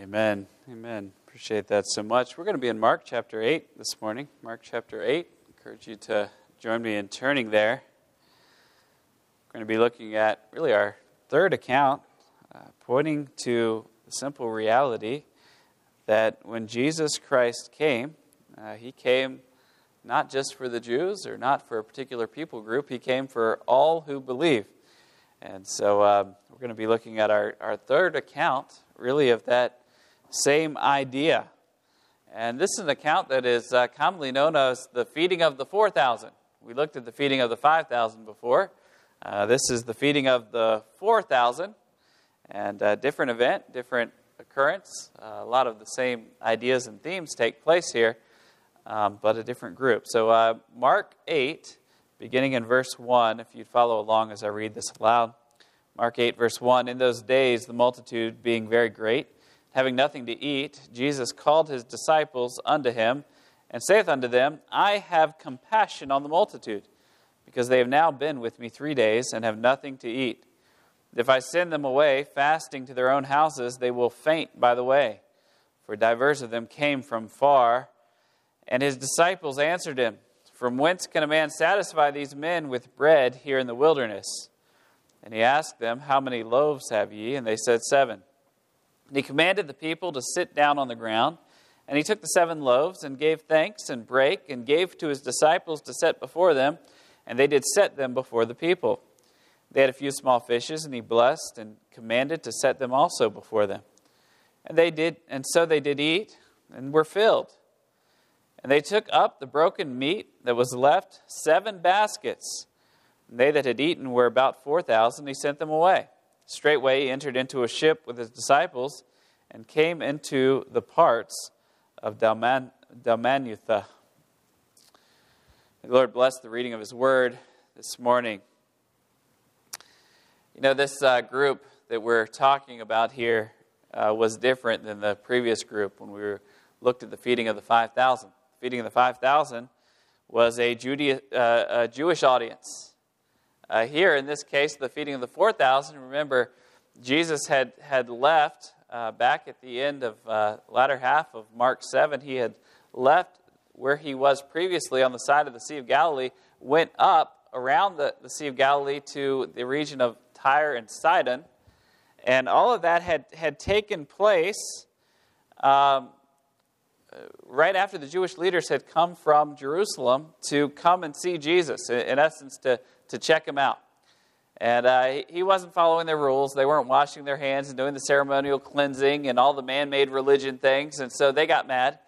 Amen. Amen. Appreciate that so much. We're going to be in Mark chapter 8 this morning. Mark chapter 8. I Encourage you to join me in turning there. We're going to be looking at really our third account, uh, pointing to the simple reality that when Jesus Christ came, uh, he came not just for the Jews or not for a particular people group, he came for all who believe. And so uh, we're going to be looking at our, our third account, really, of that same idea. And this is an account that is uh, commonly known as the feeding of the 4,000. We looked at the feeding of the 5,000 before. Uh, this is the feeding of the 4,000, and a uh, different event, different occurrence. Uh, a lot of the same ideas and themes take place here, um, but a different group. So, uh, Mark 8, beginning in verse 1, if you'd follow along as I read this aloud. Mark 8, verse 1 In those days, the multitude being very great, having nothing to eat, Jesus called his disciples unto him, and saith unto them, I have compassion on the multitude, because they have now been with me three days, and have nothing to eat. If I send them away, fasting to their own houses, they will faint by the way. For divers of them came from far. And his disciples answered him, From whence can a man satisfy these men with bread here in the wilderness? And he asked them, How many loaves have ye? And they said, Seven. And he commanded the people to sit down on the ground. And he took the seven loaves and gave thanks and brake and gave to his disciples to set before them. And they did set them before the people. They had a few small fishes, and he blessed and commanded to set them also before them. And they did, and so they did eat and were filled. And they took up the broken meat that was left, seven baskets. And they that had eaten were about four thousand. He sent them away. Straightway he entered into a ship with his disciples and came into the parts of Dalman- Dalmanutha. The Lord bless the reading of his word this morning. You know, this uh, group that we're talking about here uh, was different than the previous group when we were, looked at the feeding of the 5,000. The feeding of the 5,000 was a, uh, a Jewish audience. Uh, here, in this case, the feeding of the 4,000, remember, Jesus had, had left uh, back at the end of uh, latter half of Mark 7. He had left where he was previously on the side of the Sea of Galilee, went up around the, the Sea of Galilee to the region of Tyre and Sidon. And all of that had, had taken place um, right after the Jewish leaders had come from Jerusalem to come and see Jesus, in essence, to, to check him out. And uh, he wasn't following their rules. They weren't washing their hands and doing the ceremonial cleansing and all the man made religion things. And so they got mad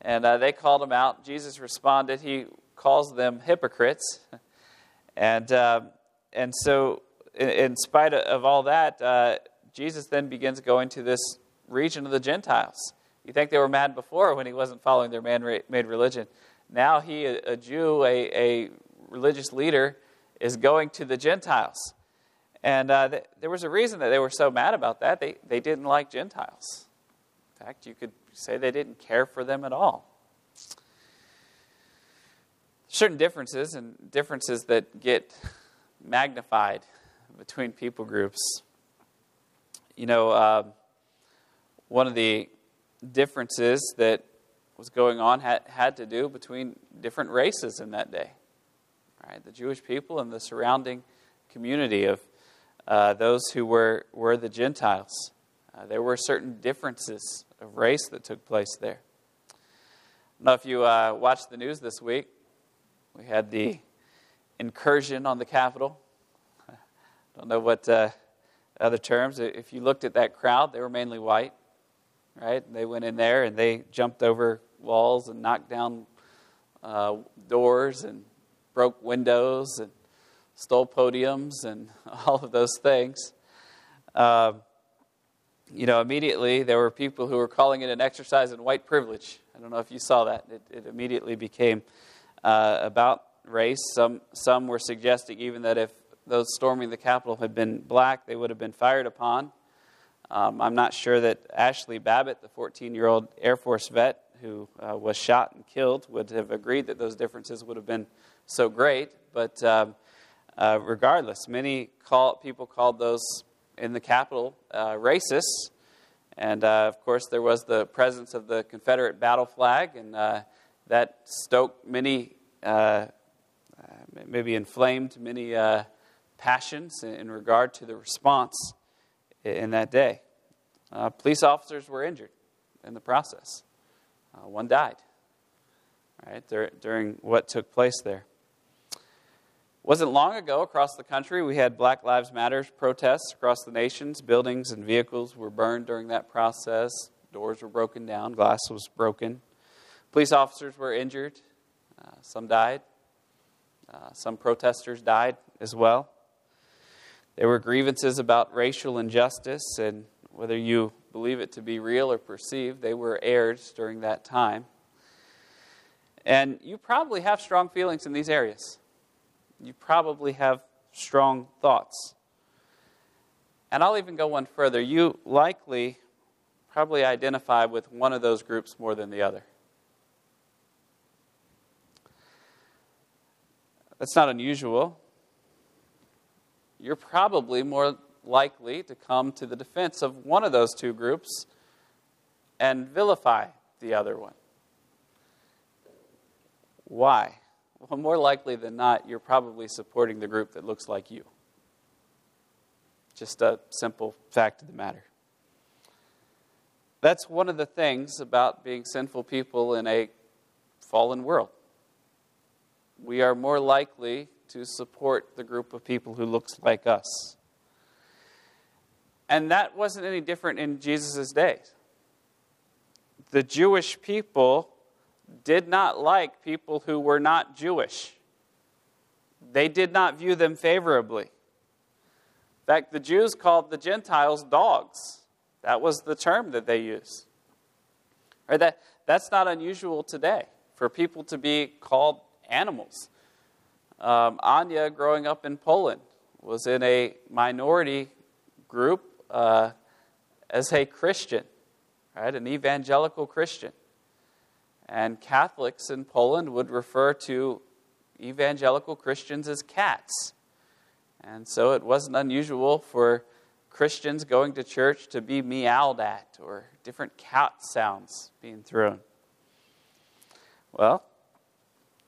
and uh, they called him out. Jesus responded. He calls them hypocrites. and, uh, and so, in, in, spite of all that, uh, Jesus then begins going to this region of the Gentiles. You think they were mad before when he wasn't following their man made religion. Now he, a Jew, a, a religious leader, is going to the Gentiles. And uh, th- there was a reason that they were so mad about that. They, they didn't like Gentiles. In fact, you could say they didn't care for them at all. Certain differences and differences that get magnified between people groups. You know, uh, one of the differences that was going on had, had to do between different races in that day right? The Jewish people and the surrounding community of uh, those who were, were the Gentiles. Uh, there were certain differences of race that took place there. I don't know if you uh, watched the news this week. We had the incursion on the Capitol. I don't know what uh, other terms. If you looked at that crowd, they were mainly white, right? They went in there and they jumped over walls and knocked down uh, doors and broke windows and stole podiums and all of those things. Uh, you know, immediately there were people who were calling it an exercise in white privilege. I don't know if you saw that. It, it immediately became uh, about race. Some, some were suggesting even that if those storming the Capitol had been black, they would have been fired upon. Um, I'm not sure that Ashli Babbitt, the 14 year old Air Force vet who uh, was shot and killed, would have agreed that those differences would have been so great. But um, uh, regardless, many call, people called those in the Capitol uh, racists. And uh, of course, there was the presence of the Confederate battle flag, and uh, that stoked many, uh, maybe inflamed many passions in regard to the response in that day. police officers were injured in the process, one died right, during what took place there. Wasn't long ago across the country we had Black Lives Matter protests across the nations. Buildings and vehicles were burned during that process. Doors were broken down. Glass was broken. Police officers were injured. Uh, some died. Uh, some protesters died as well. There were grievances about racial injustice, and whether you believe it to be real or perceived, they were aired during that time. And you probably have strong feelings in these areas. You probably have strong thoughts. And I'll even go one further. You likely probably identify with one of those groups more than the other. That's not unusual. You're probably more likely to come to the defense of one of those two groups and vilify the other one. Why? Well, more likely than not, you're probably supporting the group that looks like you. Just a simple fact of the matter. That's one of the things about being sinful people in a fallen world. We are more likely to support the group of people who looks like us. And that wasn't any different in Jesus' day. The Jewish people did not like people who were not Jewish. They did not view them favorably. In fact, the Jews called the Gentiles dogs. That was the term that they used. Right, that, that's not unusual today for people to be called animals. Um, Anya, growing up in Poland, was in a minority group uh, as a Christian, right, an evangelical Christian. And Catholics in Poland would refer to evangelical Christians as cats. And so it wasn't unusual for Christians going to church to be meowed at or different cat sounds being thrown. Well,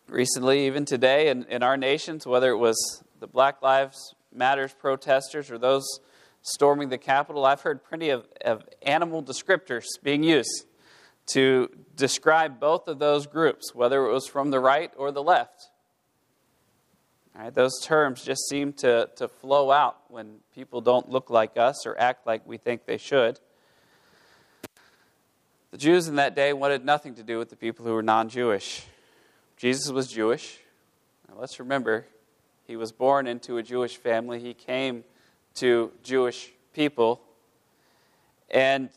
recently, even today, in, in our nations, whether it was the Black Lives Matters protesters or those storming the Capitol, I've heard plenty of, of animal descriptors being used to describe both of those groups, whether it was from the right or the left. those terms just seem to, to flow out when people don't look like us or act like we think they should. The Jews in that day wanted nothing to do with the people who were non Jewish. Jesus was Jewish. Now let's remember, he was born into a Jewish family, he came to Jewish people. And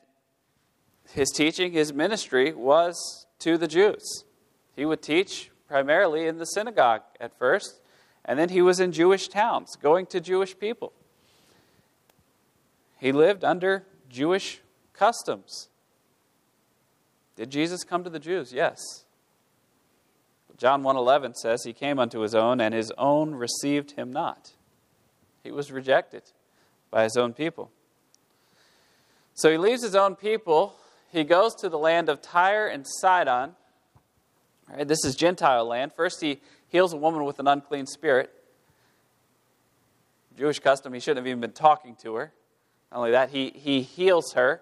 his teaching, his ministry was to the Jews. He would teach primarily in the synagogue at first, and then he was in Jewish towns, going to Jewish people. He lived under Jewish customs. Did Jesus come to the Jews? Yes. John 1:11 says he came unto his own and his own received him not. He was rejected by his own people. So he leaves his own people he goes to the land of Tyre and Sidon. This is Gentile land. First, he heals a woman with an unclean spirit. Jewish custom, he shouldn't have even been talking to her. Not only that, he, he heals her.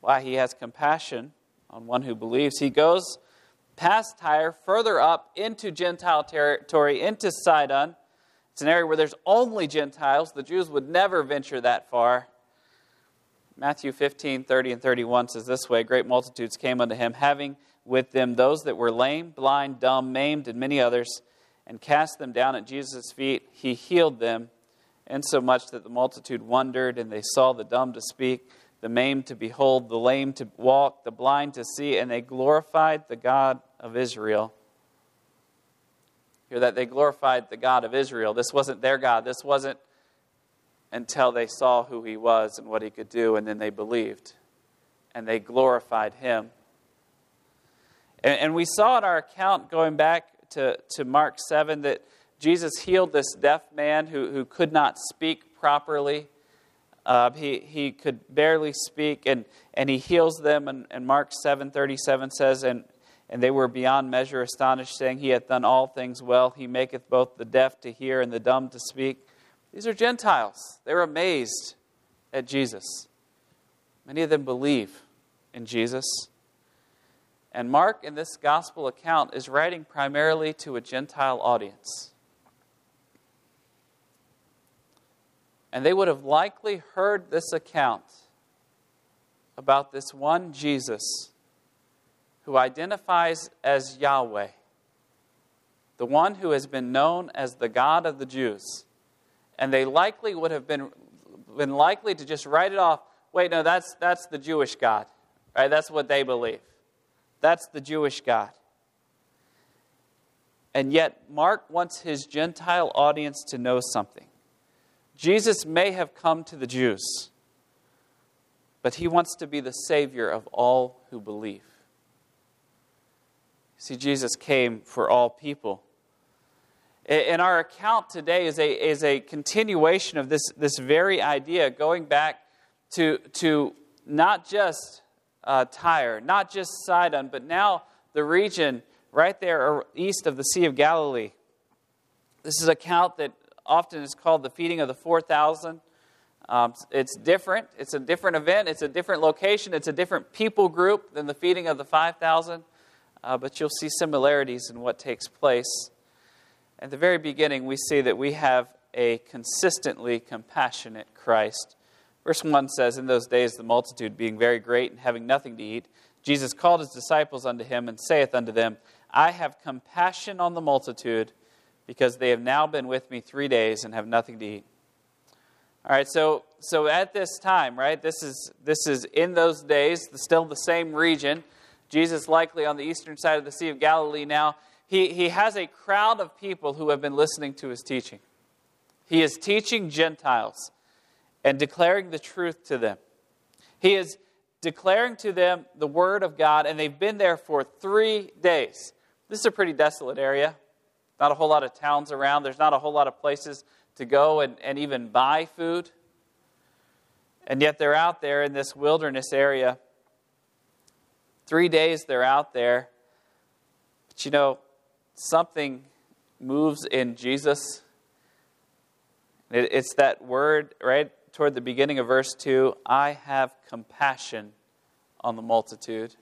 Why? He has compassion on one who believes. He goes past Tyre, further up into Gentile territory, into Sidon. It's an area where there's only Gentiles. The Jews would never venture that far. Matthew 15, 30 and 31 says this way Great multitudes came unto him, having with them those that were lame, blind, dumb, maimed, and many others, and cast them down at Jesus' feet. He healed them, insomuch that the multitude wondered, and they saw the dumb to speak, the maimed to behold, the lame to walk, the blind to see, and they glorified the God of Israel. Hear that they glorified the God of Israel. This wasn't their God. This wasn't until they saw who he was and what he could do, and then they believed. And they glorified him. And, and we saw in our account going back to, to Mark 7 that Jesus healed this deaf man who, who could not speak properly. Uh, he, he could barely speak, and, and he heals them. And, and Mark 7.37 says, and, and they were beyond measure astonished, saying, He hath done all things well. He maketh both the deaf to hear and the dumb to speak. These are Gentiles. They were amazed at Jesus. Many of them believe in Jesus. And Mark, in this gospel account, is writing primarily to a Gentile audience. And they would have likely heard this account about this one Jesus who identifies as Yahweh, the one who has been known as the God of the Jews. And they likely would have been, been likely to just write it off. Wait, no, that's, that's the Jewish God. Right? That's what they believe. That's the Jewish God. And yet, Mark wants his Gentile audience to know something. Jesus may have come to the Jews, but he wants to be the Savior of all who believe. See, Jesus came for all people. And our account today is a, is a continuation of this, this very idea, going back to, to not just uh, Tyre, not just Sidon, but now the region right there east of the Sea of Galilee. This is a account that often is called the feeding of the 4,000. Um, it's different. It's a different event. It's a different location. It's a different people group than the feeding of the 5,000. Uh, but you'll see similarities in what takes place. At the very beginning, we see that we have a consistently compassionate Christ. Verse 1 says, In those days, the multitude being very great and having nothing to eat, Jesus called his disciples unto him and saith unto them, I have compassion on the multitude because they have now been with me three days and have nothing to eat. All right, so so at this time, right, this is this is in those days, still the same region. Jesus likely on the eastern side of the Sea of Galilee now. He, he has a crowd of people who have been listening to his teaching. He is teaching Gentiles and declaring the truth to them. He is declaring to them the word of God, and they've been there for three days. This is a pretty desolate area. Not a whole lot of towns around. There's not a whole lot of places to go and, and even buy food. And yet they're out there in this wilderness area. Three days they're out there. But you know, something moves in Jesus. It's that word right toward the beginning of verse 2 I have compassion on the multitude.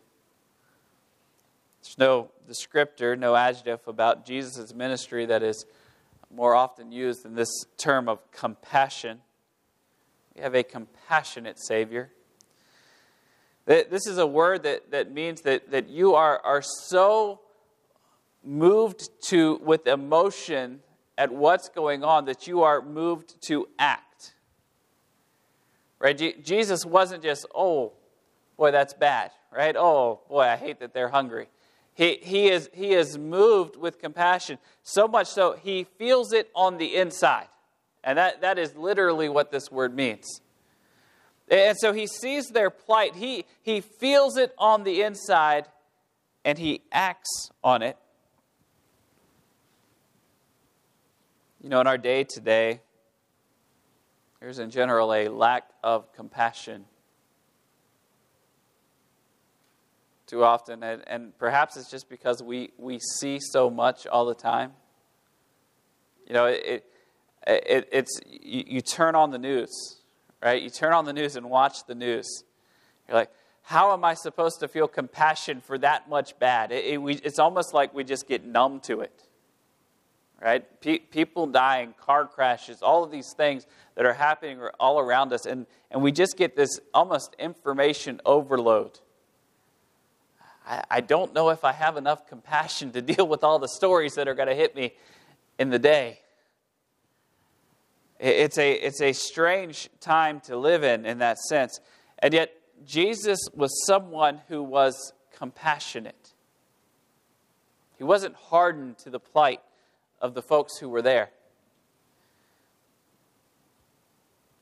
There's no descriptor, no adjective about Jesus' ministry that is more often used than this term of compassion. We have a compassionate Savior. This is a word that, that means that, that you are, are so moved to with emotion at what's going on that you are moved to act. Right? Jesus wasn't just, oh, boy, that's bad, right? Oh, boy, I hate that they're hungry. He, he, is, he is moved with compassion, so much so he feels it on the inside. And that, that is literally what this word means. And so he sees their plight, he, he feels it on the inside, and he acts on it. You know, in our day today, there's in general a lack of compassion too often, and, and perhaps it's just because we, we see so much all the time. You know, it, it, it's you, you turn on the news, right? You turn on the news and watch the news. You're like, how am I supposed to feel compassion for that much bad? It, it, we, it's almost like we just get numb to it. Right? Pe- people dying, car crashes, all of these things that are happening all around us, and, and we just get this almost information overload. I, I don't know if I have enough compassion to deal with all the stories that are going to hit me in the day. It's a, it's a strange time to live in, in that sense. And yet, Jesus was someone who was compassionate. He wasn't hardened to the plight of the folks who were there.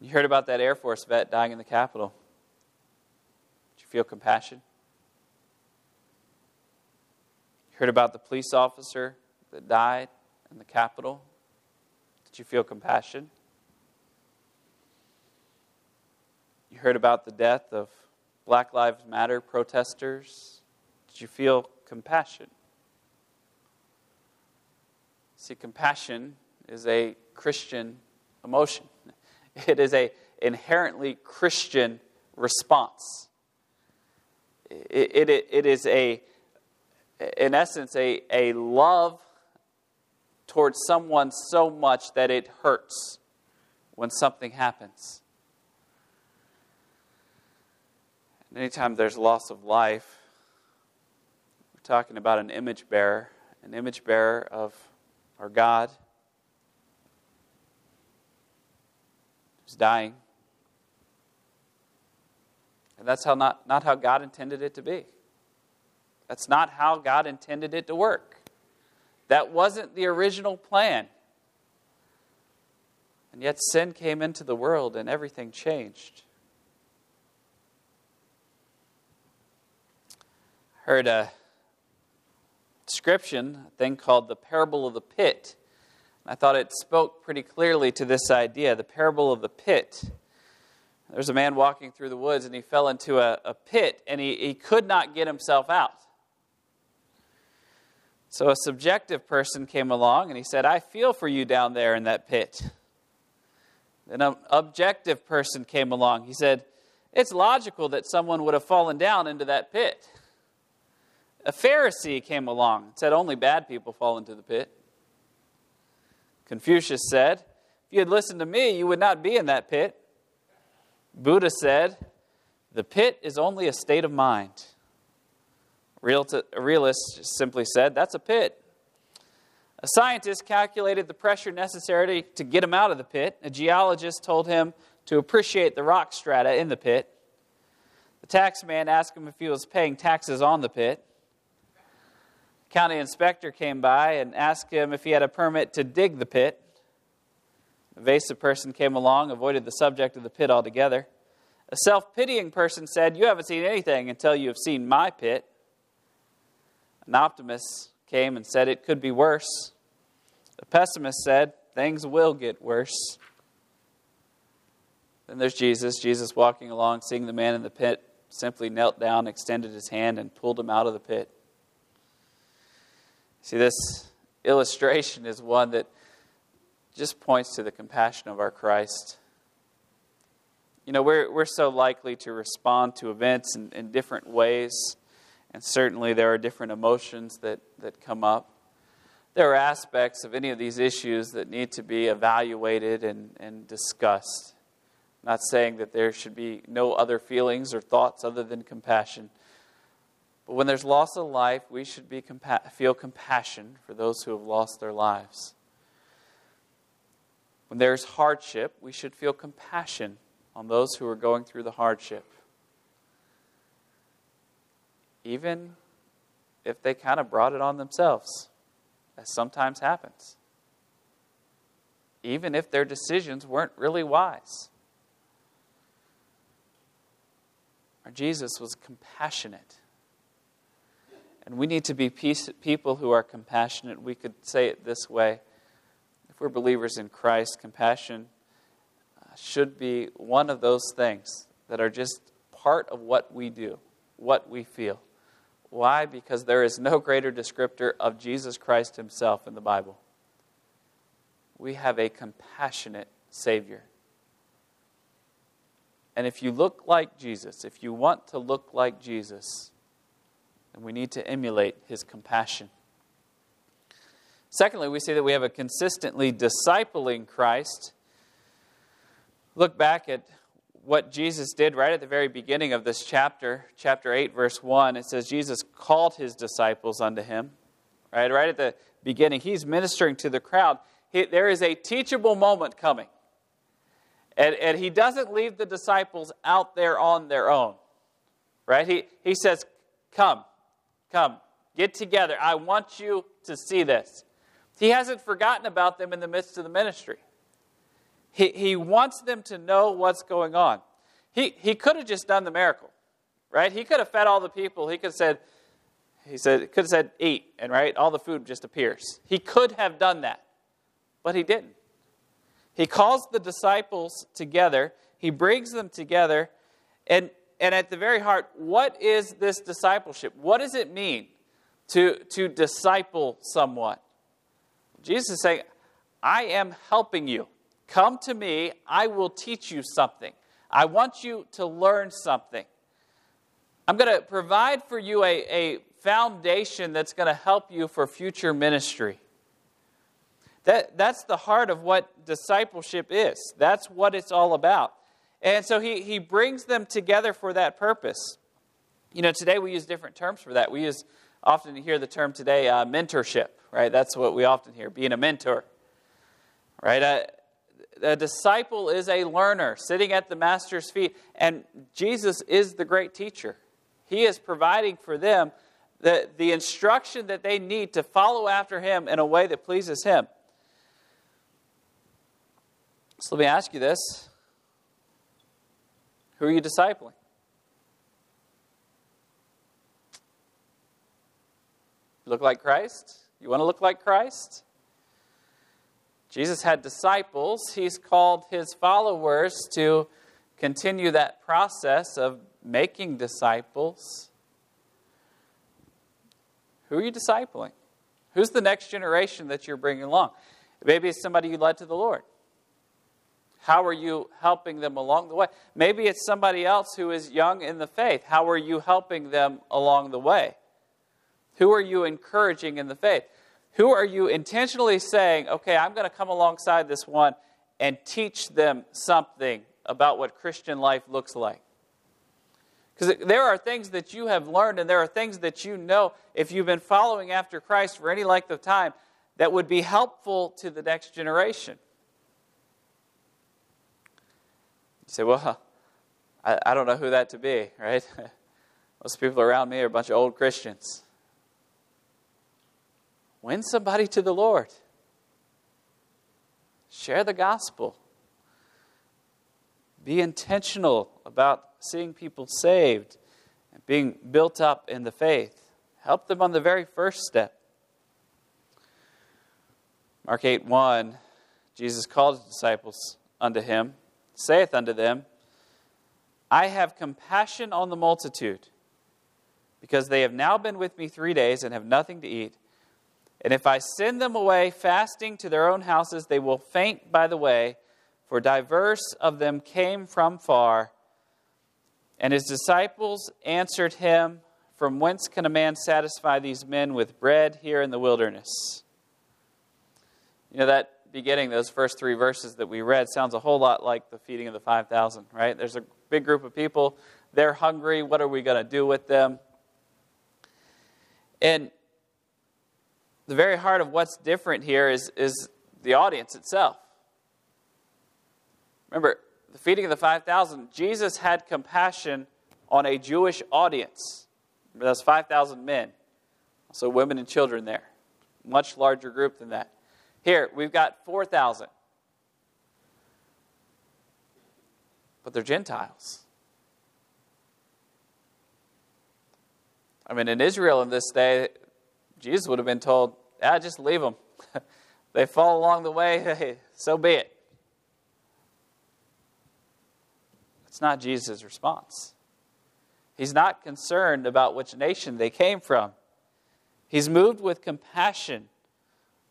You heard about that Air Force vet dying in the Capitol. Did you feel compassion? You heard about the police officer that died in the Capitol? Did you feel compassion? You heard about the death of Black Lives Matter protesters. Did you feel compassion? See, compassion is a Christian emotion. It is a inherently Christian response. It, it, it is a, in essence, a, a love towards someone so much that it hurts when something happens. And anytime there's loss of life, we're talking about an image bearer, an image bearer of our God who's dying. And that's how not, not how God intended it to be. That's not how God intended it to work. That wasn't the original plan. And yet sin came into the world and everything changed. Heard a description, a thing called the parable of the pit. I thought it spoke pretty clearly to this idea the parable of the pit. There's a man walking through the woods and he fell into a, a pit and he, he could not get himself out. So a subjective person came along and he said, I feel for you down there in that pit. Then an objective person came along. He said, It's logical that someone would have fallen down into that pit. A Pharisee came along and said, Only bad people fall into the pit. Confucius said, If you had listened to me, you would not be in that pit. Buddha said, The pit is only a state of mind. a realist simply said, That's a pit. A scientist calculated the pressure necessary to get him out of the pit. A geologist told him to appreciate the rock strata in the pit. The taxman asked him if he was paying taxes on the pit. County inspector came by and asked him if he had a permit to dig the pit. A evasive person came along, avoided the subject of the pit altogether. A self pitying person said, You haven't seen anything until you have seen my pit. An optimist came and said, It could be worse. A pessimist said, Things will get worse. Then there's Jesus. Jesus walking along, seeing the man in the pit, simply knelt down, extended his hand, and pulled him out of the pit. See, this illustration is one that just points to the compassion of our Christ. You know, we're, we're so likely to respond to events in, in different ways, and certainly there are different emotions that, that come up. There are aspects of any of these issues that need to be evaluated and, and discussed. I'm not saying that there should be no other feelings or thoughts other than compassion. When there's loss of life, we should be compa- feel compassion for those who have lost their lives. When there's hardship, we should feel compassion on those who are going through the hardship. Even if they kind of brought it on themselves, as sometimes happens. Even if their decisions weren't really wise. Our Jesus was compassionate and we need to be peace, people who are compassionate. We could say it this way if we're believers in Christ, compassion uh, should be one of those things that are just part of what we do, what we feel. Why? Because there is no greater descriptor of Jesus Christ himself in the Bible. We have a compassionate Savior. And if you look like Jesus, if you want to look like Jesus, and we need to emulate his compassion. Secondly, we see that we have a consistently discipling Christ. Look back at what Jesus did right at the very beginning of this chapter, chapter 8, verse 1. It says, Jesus called his disciples unto him. Right, right at the beginning, he's ministering to the crowd. He, there is a teachable moment coming. And, and he doesn't leave the disciples out there on their own. Right? He, he says, Come, Come, get together. I want you to see this. He hasn't forgotten about them in the midst of the ministry. He, he wants them to know what's going on. He, he could have just done the miracle, right? He could have fed all the people. He could have said, he said, could have said, eat, and right, all the food just appears. He could have done that, but he didn't. He calls the disciples together, he brings them together, And, and at the very heart, what is this discipleship? What does it mean to, to disciple someone? Jesus is saying, I am helping you. Come to me, I will teach you something. I want you to learn something. I'm going to provide for you a, a foundation that's going to help you for future ministry. That, that's the heart of what discipleship is. That's what it's all about. And so he, he brings them together for that purpose. You know, today we use different terms for that. We use often hear the term today uh, mentorship, right? That's what we often hear, being a mentor, right? Uh, a disciple is a learner sitting at the master's feet, and Jesus is the great teacher. He is providing for them the, the instruction that they need to follow after him in a way that pleases him. So let me ask you this Who are you discipling? Look like Christ? You want to look like Christ? Jesus had disciples. He's called his followers to continue that process of making disciples. Who are you discipling? Who's the next generation that you're bringing along? Maybe it's somebody you led to the Lord. How are you helping them along the way? Maybe it's somebody else who is young in the faith. How are you helping them along the way? Who are you encouraging in the faith? Who are you intentionally saying, okay, I'm going to come alongside this one and teach them something about what Christian life looks like? Because there are things that you have learned and there are things that you know if you've been following after Christ for any length of time that would be helpful to the next generation. You say, well, I, I don't know who that to be, right? Most people around me are a bunch of old Christians. Win somebody to the Lord. Share the gospel. Be intentional about seeing people saved and being built up in the faith. Help them on the very first step. Mark 8 1, Jesus called his disciples unto him, saith unto them, I have compassion on the multitude, because they have now been with me three days and have nothing to eat. And if I send them away fasting to their own houses, they will faint by the way, for divers of them came from far. And his disciples answered him, From whence can a man satisfy these men with bread here in the wilderness? You know, that beginning, those first three verses that we read, sounds a whole lot like the feeding of the 5,000, right? There's a big group of people. They're hungry. What are we going to do with them? And the very heart of what's different here is, is the audience itself. Remember, the feeding of the 5,000, Jesus had compassion on a Jewish audience. Remember, that's 5,000 men, also women and children there. Much larger group than that. Here, we've got 4,000. But they're Gentiles. I mean, in Israel in this day, Jesus would have been told, yeah, just leave them. they fall along the way, so be it. It's not Jesus' response. He's not concerned about which nation they came from. He's moved with compassion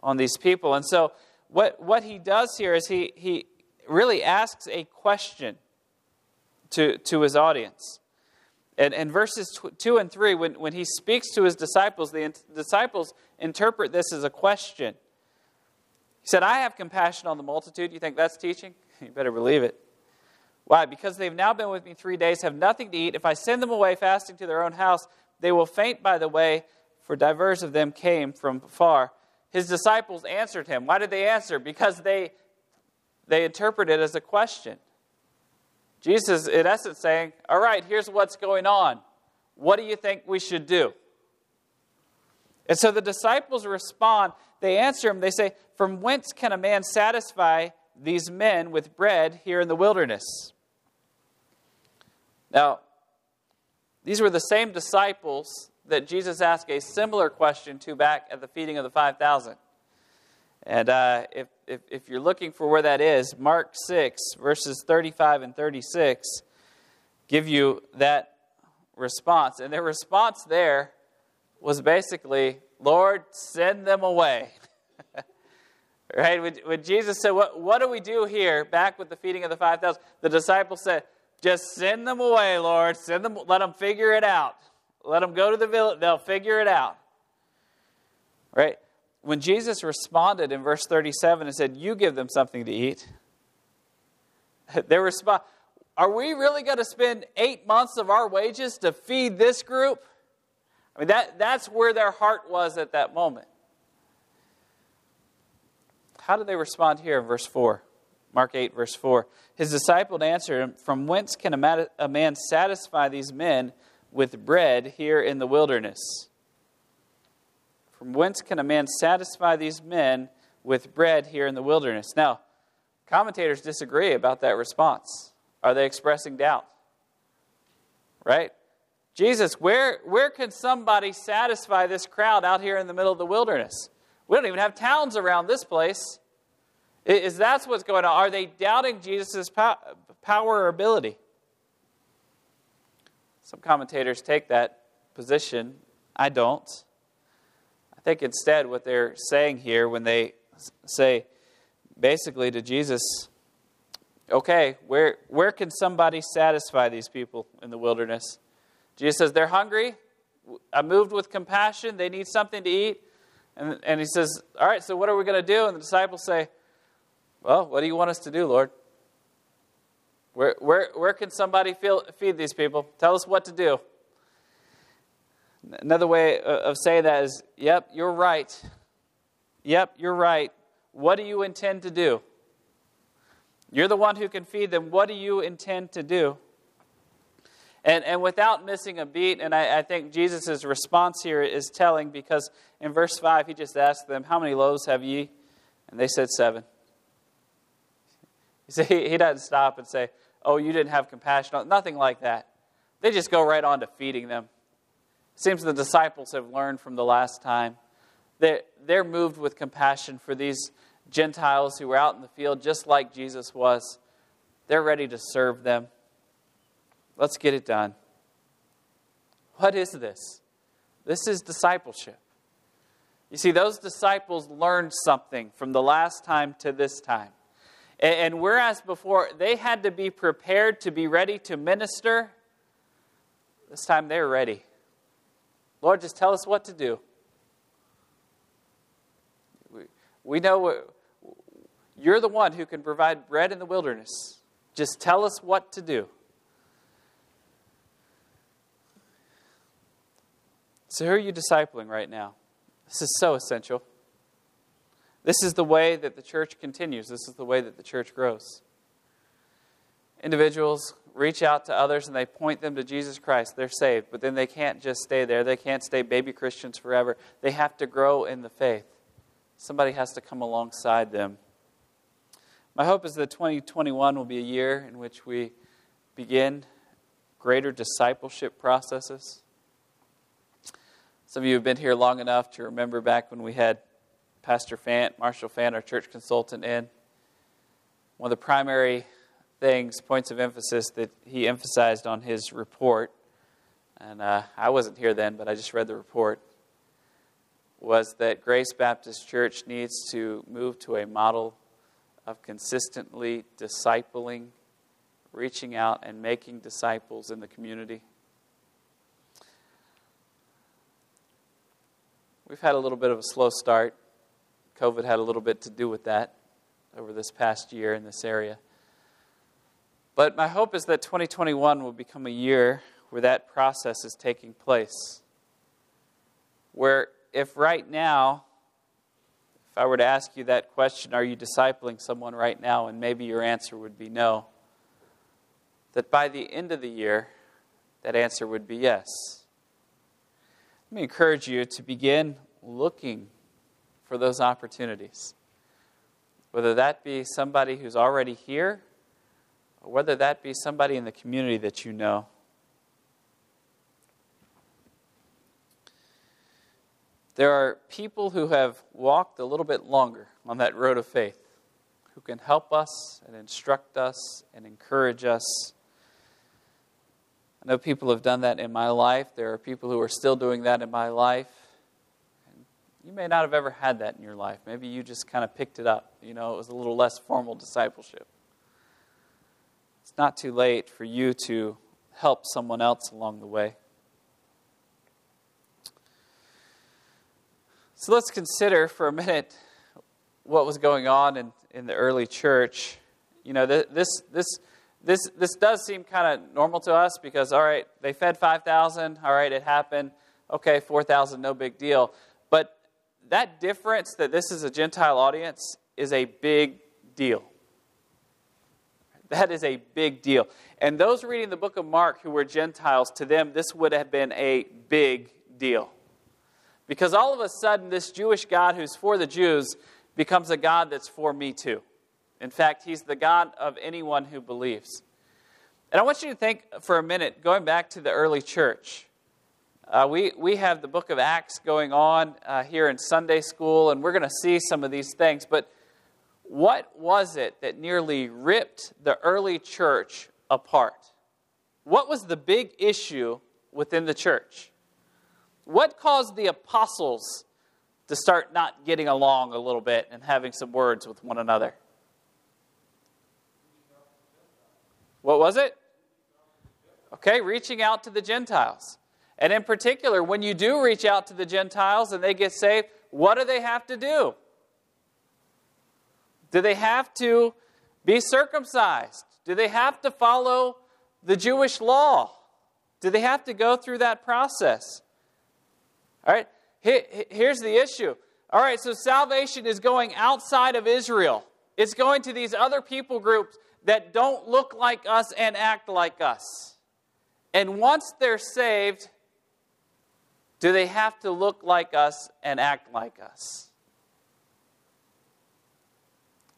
on these people. And so, what, what he does here is he, he really asks a question to, to his audience. And in verses 2 and 3, when, when he speaks to his disciples, the disciples interpret this as a question. He said, I have compassion on the multitude. You think that's teaching? You better believe it. Why? Because they've now been with me three days, have nothing to eat. If I send them away fasting to their own house, they will faint by the way, for divers of them came from far. His disciples answered him. Why did they answer? Because they, they interpret it as a question. Jesus, in essence, saying, All right, here's what's going on. What do you think we should do? And so the disciples respond. They answer him. They say, From whence can a man satisfy these men with bread here in the wilderness? Now, these were the same disciples that Jesus asked a similar question to back at the feeding of the 5,000. And uh, if, if, if, you're looking for where that is, Mark 6, verses 35 and 36, give you that response. And their response there was basically, Lord, send them away. right? When, when, Jesus said, what, what do we do here? Back with the feeding of the 5,000, the disciples said, just send them away, Lord. Send them, let them figure it out. Let them go to the village, they'll figure it out. Right? When Jesus responded in verse 37 and said, You give them something to eat, their response, Are we really going to spend eight months of our wages to feed this group? I mean, that, that's where their heart was at that moment. How do they respond here in verse 4? Mark 8, verse 4. His disciple answered him, From whence can a man satisfy these men with bread here in the wilderness? From whence can a man satisfy these men with bread here in the wilderness? Now, commentators disagree about that response. Are they expressing doubt? Right? Jesus, where, where can somebody satisfy this crowd out here in the middle of the wilderness? We don't even have towns around this place. Is that what's going on? Are they doubting Jesus' power or ability? Some commentators take that position. I don't. I think instead what they're saying here when they say basically to Jesus, okay, where, where can somebody satisfy these people in the wilderness? Jesus says, they're hungry. I'm moved with compassion. They need something to eat. And, and he says, all right, so what are we going to do? And the disciples say, well, what do you want us to do, Lord? Where, where, where can somebody feel, feed these people? Tell us what to do. Another way of saying that is, yep, you're right. Yep, you're right. What do you intend to do? You're the one who can feed them. What do you intend to do? And, and without missing a beat, and I, I think Jesus' response here is telling because in verse 5, he just asked them, How many loaves have ye? And they said, Seven. You see, he, he doesn't stop and say, Oh, you didn't have compassion. Nothing like that. They just go right on to feeding them. Seems the disciples have learned from the last time. They're moved with compassion for these Gentiles who were out in the field just like Jesus was. They're ready to serve them. Let's get it done. What is this? This is discipleship. You see, those disciples learned something from the last time to this time. And whereas before they had to be prepared to be ready to minister, this time they're ready. Lord, just tell us what to do. We know you're the one who can provide bread in the wilderness. Just tell us what to do. So, who are you discipling right now? This is so essential. This is the way that the church continues. This is the way that the church grows. Individuals reach out to others and they point them to Jesus Christ. They're saved, but then they can't just stay there. They can't stay baby Christians forever. They have to grow in the faith. Somebody has to come alongside them. My hope is that 2021 will be a year in which we begin greater discipleship processes. Some of you have been here long enough to remember back when we had Pastor Fant, Marshall Fant, our church consultant, in. One of the primary things, points of emphasis that he emphasized on his report, and uh, I wasn't here then, but I just read the report, was that Grace Baptist Church needs to move to a model of consistently discipling, reaching out, and making disciples in the community. We've had a little bit of a slow start. COVID had a little bit to do with that over this past year in this area. But my hope is that 2021 will become a year where that process is taking place. Where, if right now, if I were to ask you that question, are you discipling someone right now? And maybe your answer would be no. That by the end of the year, that answer would be yes. Let me encourage you to begin looking for those opportunities. Whether that be somebody who's already here, or whether that be somebody in the community that you know. There are people who have walked a little bit longer on that road of faith who can help us and instruct us and encourage us. I know people have done that in my life. There are people who are still doing that in my life. You may not have ever had that in your life. Maybe you just kind of picked it up. You know, it was a little less formal discipleship. It's not too late for you to help someone else along the way. So let's consider for a minute what was going on in, in the early church. You know, this, this, this, this does seem kind of normal to us because, all right, they fed 5,000. All right, it happened. Okay, 4,000, no big deal. That difference that this is a Gentile audience is a big deal. That is a big deal. And those reading the book of Mark who were Gentiles, to them, this would have been a big deal. Because all of a sudden, this Jewish God who's for the Jews becomes a God that's for me too. In fact, he's the God of anyone who believes. And I want you to think for a minute, going back to the early church. Uh, we, we have the book of Acts going on uh, here in Sunday school, and we're going to see some of these things. But what was it that nearly ripped the early church apart? What was the big issue within the church? What caused the apostles to start not getting along a little bit and having some words with one another? What was it? Okay, reaching out to the Gentiles. And in particular, when you do reach out to the Gentiles and they get saved, what do they have to do? Do they have to be circumcised? Do they have to follow the Jewish law? Do they have to go through that process? All right, here's the issue. All right, so salvation is going outside of Israel, it's going to these other people groups that don't look like us and act like us. And once they're saved, do they have to look like us and act like us?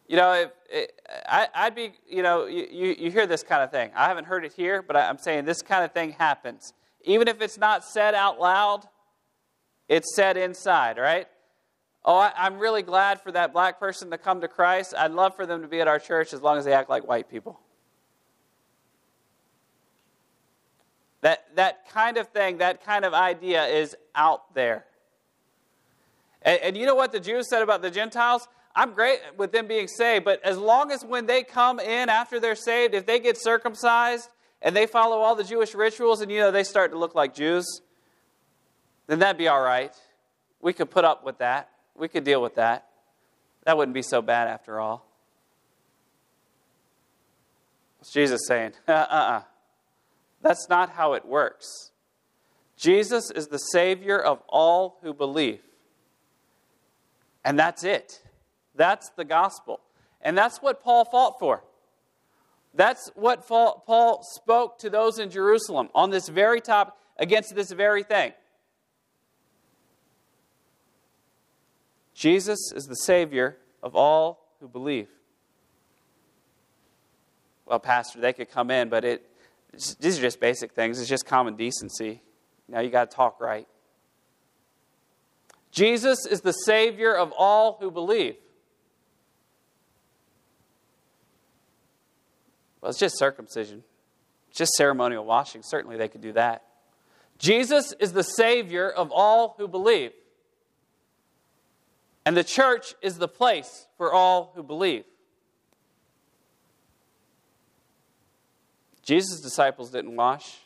You know, if, I, would be, you know, you, you hear this kind of thing. I haven't heard it here, but I'm saying this kind of thing happens. Even if it's not said out loud, it's said inside, right? Oh, I, I'm really glad for that black person to come to Christ. I'd love for them to be at our church as long as they act like white people. That, that kind of thing, that kind of idea is out there. And, and, you know what the Jews said about the Gentiles? I'm great with them being saved, but as long as when they come in after they're saved, if they get circumcised and they follow all the Jewish rituals and you know they start to look like Jews, then that'd be all right. We could put up with that. We could deal with that. That wouldn't be so bad after all. What's Jesus saying? Uh uh uh. That's not how it works. Jesus is the Savior of all who believe. And that's it. That's the gospel. And that's what Paul fought for. That's what Paul spoke to those in Jerusalem on this very topic, against this very thing. Jesus is the Savior of all who believe. Well, Pastor, they could come in, but it, these are just basic things. It's just common decency. Now you got to talk right. Jesus is the Savior of all who believe. Well, it's just circumcision, it's just ceremonial washing. Certainly they could do that. Jesus is the Savior of all who believe. And the church is the place for all who believe. Jesus' disciples didn't wash.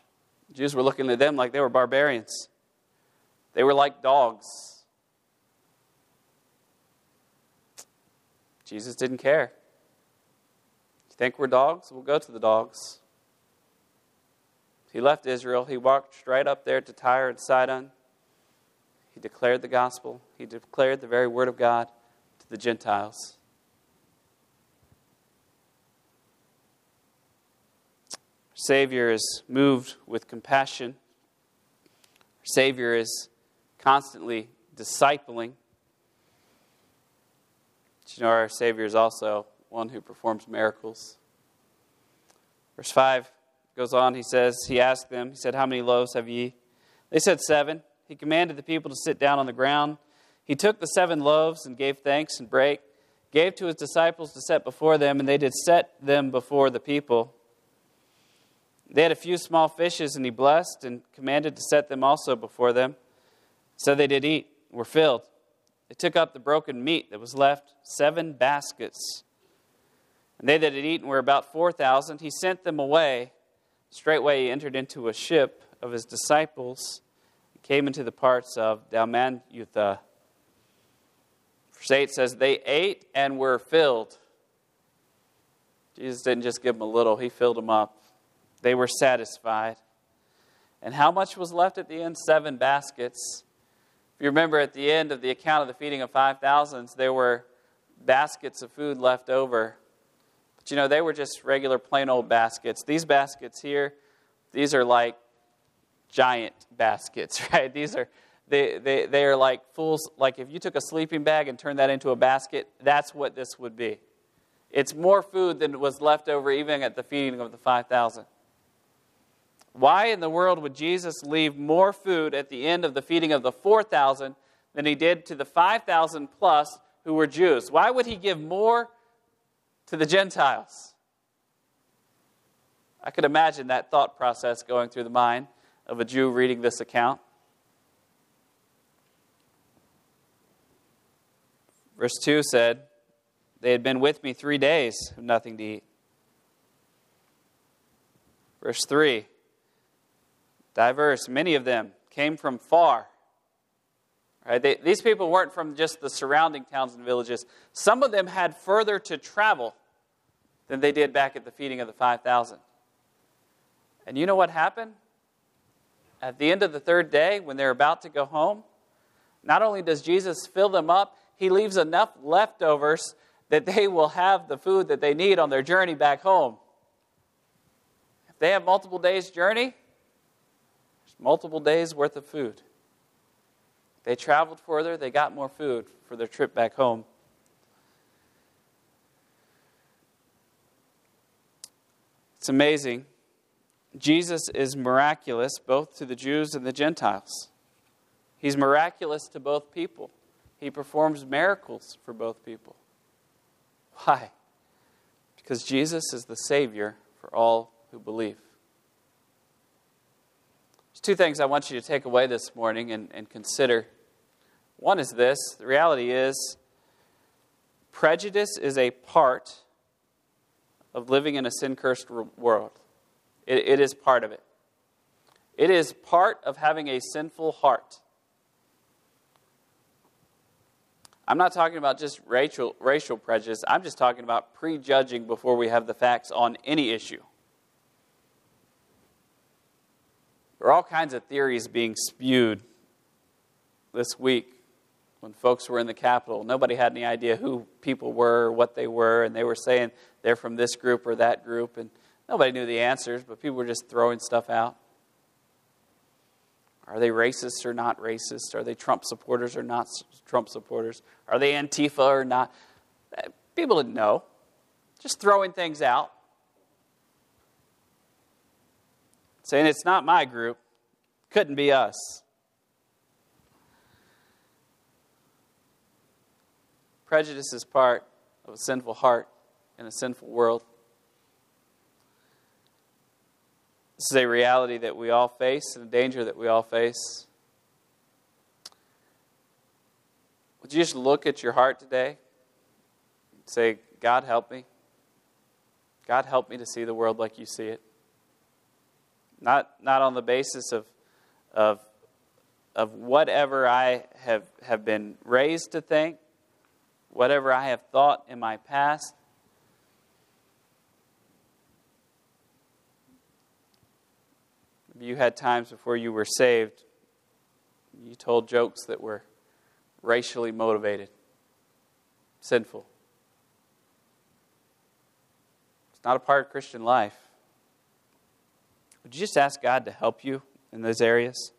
Jews were looking at them like they were barbarians. They were like dogs. Jesus didn't care. You think we're dogs? We'll go to the dogs. He left Israel. He walked straight up there to Tyre and Sidon. He declared the gospel, he declared the very word of God to the Gentiles. Our Savior is moved with compassion. Our Savior is constantly discipling. But you know, our Savior is also one who performs miracles. Verse 5 goes on, he says, He asked them, He said, How many loaves have ye? They said, Seven. He commanded the people to sit down on the ground. He took the seven loaves and gave thanks and brake, gave to his disciples to set before them, and they did set them before the people. They had a few small fishes, and he blessed and commanded to set them also before them. So they did eat, were filled. They took up the broken meat that was left, seven baskets. And they that had eaten were about 4,000. He sent them away. Straightway he entered into a ship of his disciples and came into the parts of Dalmanutha. Verse 8 says, They ate and were filled. Jesus didn't just give them a little, he filled them up. They were satisfied. And how much was left at the end? Seven baskets. If you remember at the end of the account of the feeding of 5,000, there were baskets of food left over. But you know, they were just regular plain old baskets. These baskets here, these are like giant baskets, right? These are they, they, they are like fools. Like if you took a sleeping bag and turned that into a basket, that's what this would be. It's more food than was left over even at the feeding of the 5,000. Why in the world would Jesus leave more food at the end of the feeding of the 4,000 than he did to the 5,000 plus who were Jews? Why would he give more to the Gentiles? I could imagine that thought process going through the mind of a Jew reading this account. Verse 2 said, They had been with me three days, with nothing to eat. Verse 3 Diverse, many of them came from far. Right? They, these people weren't from just the surrounding towns and villages. Some of them had further to travel than they did back at the feeding of the 5,000. And you know what happened? At the end of the third day, when they're about to go home, not only does Jesus fill them up, he leaves enough leftovers that they will have the food that they need on their journey back home. If they have multiple days' journey, multiple days' worth of food. They traveled further, they got more food for their trip back home. It's amazing. Jesus is miraculous both to the Jews and the Gentiles. He's miraculous to both people. He performs miracles for both people. Why? Because Jesus is the Savior for all who believe. Two things I want you to take away this morning and, and consider. One is this the reality is, prejudice is a part of living in a sin cursed world. It, it is part of it. It is part of having a sinful heart. I'm not talking about just racial, racial prejudice. I'm just talking about prejudging before we have the facts on any issue. There are all kinds of theories being spewed this week when folks were in the Capitol. Nobody had any idea who people were, what they were, and they were saying they're from this group or that group, and nobody knew the answers, but people were just throwing stuff out. Are they racist or not racist? Are they Trump supporters or not Trump supporters? Are they Antifa or not? Eh, people didn't know. Just throwing things out. Saying it's not my group. Couldn't be us. Prejudice is part of a sinful heart in a sinful world. This is a reality that we all face and a danger that we all face. Would you just look at your heart today? And say, God, help me. God, help me to see the world like you see it. Not, not on the basis of, of, of whatever I have, have been raised to think, whatever I have thought in my past, you had times before you were saved, you told jokes that were racially motivated, sinful. It's not a part of Christian life. Would you just ask God to help you in those areas?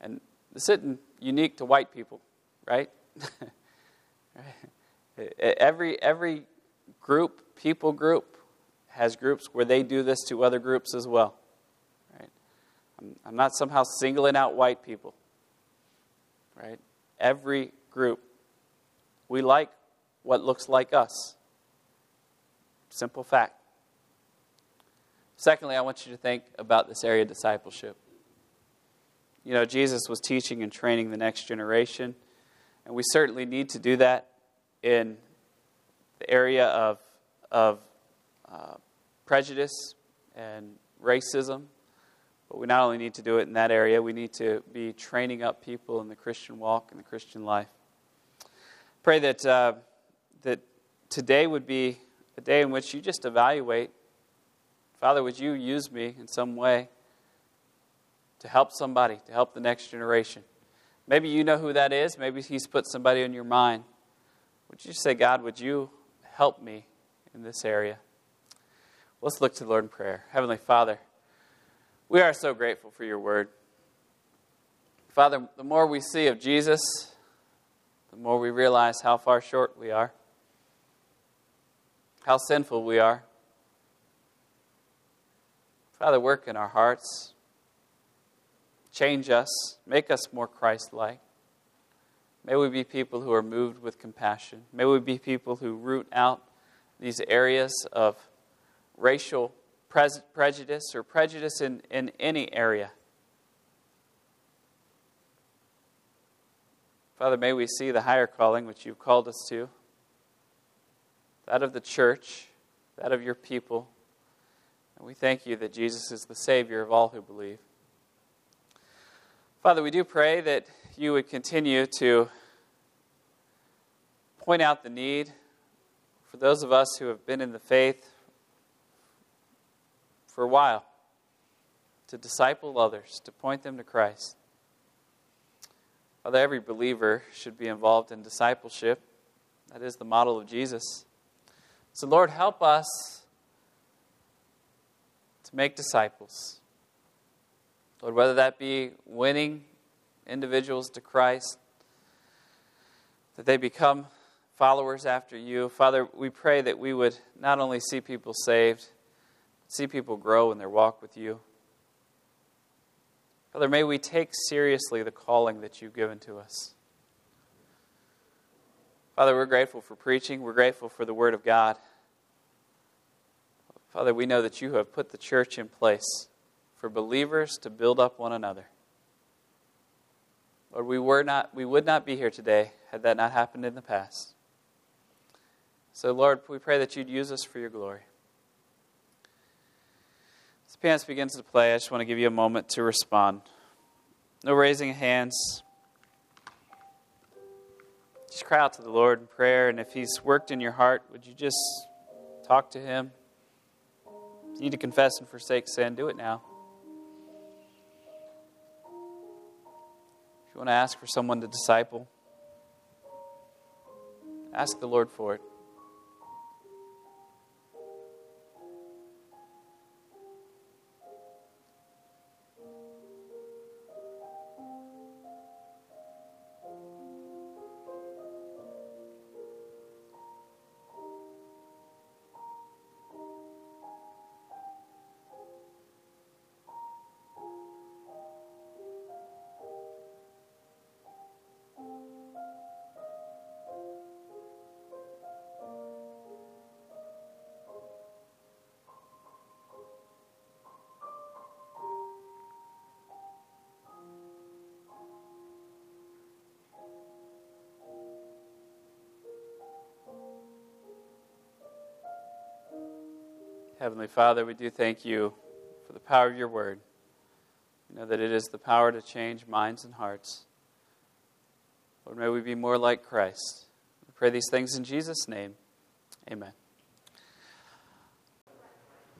And this isn't unique to white people, right? every, every group, people group, has groups where they do this to other groups as well. Right? I'm, I'm not somehow singling out white people. Right? Every group, we like what looks like us. Simple fact. Secondly, I want you to think about this area of discipleship. You know, Jesus was teaching and training the next generation, and we certainly need to do that in the area of, of uh, prejudice and racism. But we not only need to do it in that area, we need to be training up people in the Christian walk and the Christian life. Pray that, uh, that today would be a day in which you just evaluate Father, would you use me in some way to help somebody, to help the next generation? Maybe you know who that is. Maybe He's put somebody in your mind. Would you say, God, would you help me in this area? Let's look to the Lord in prayer. Heavenly Father, we are so grateful for your word. Father, the more we see of Jesus, the more we realize how far short we are, how sinful we are. Father, work in our hearts. Change us. Make us more Christ like. May we be people who are moved with compassion. May we be people who root out these areas of racial pre- prejudice or prejudice in, in any area. Father, may we see the higher calling which you've called us to that of the church, that of your people and we thank you that Jesus is the Savior of all who believe. Father, we do pray that you would continue to point out the need for those of us who have been in the faith for a while to disciple others, to point them to Christ. Father, every believer should be involved in discipleship. That is the model of Jesus. So, Lord, help us to make disciples. Lord, whether that be winning individuals to Christ, that they become followers after you. Father, we pray that we would not only see people saved, see people grow in their walk with you. Father, may we take seriously the calling that you've given to us. Father, we're grateful for preaching. We're grateful for the Word of God. Father, we know that you have put the church in place for believers to build up one another. Lord, we, were not, we would not be here today had that not happened in the past. So, Lord, we pray that you'd use us for your glory. As the pianist begins to play, I just want to give you a moment to respond. No raising hands. Just cry out to the Lord in prayer, and if He's worked in your heart, would you just talk to Him? You need to confess and forsake sin, do it now. If you want to ask for someone to disciple, ask the Lord for it. Heavenly Father, we do thank you for the power of your word. We know that it is the power to change minds and hearts. Lord, may we be more like Christ. We pray these things in Jesus' name. Amen.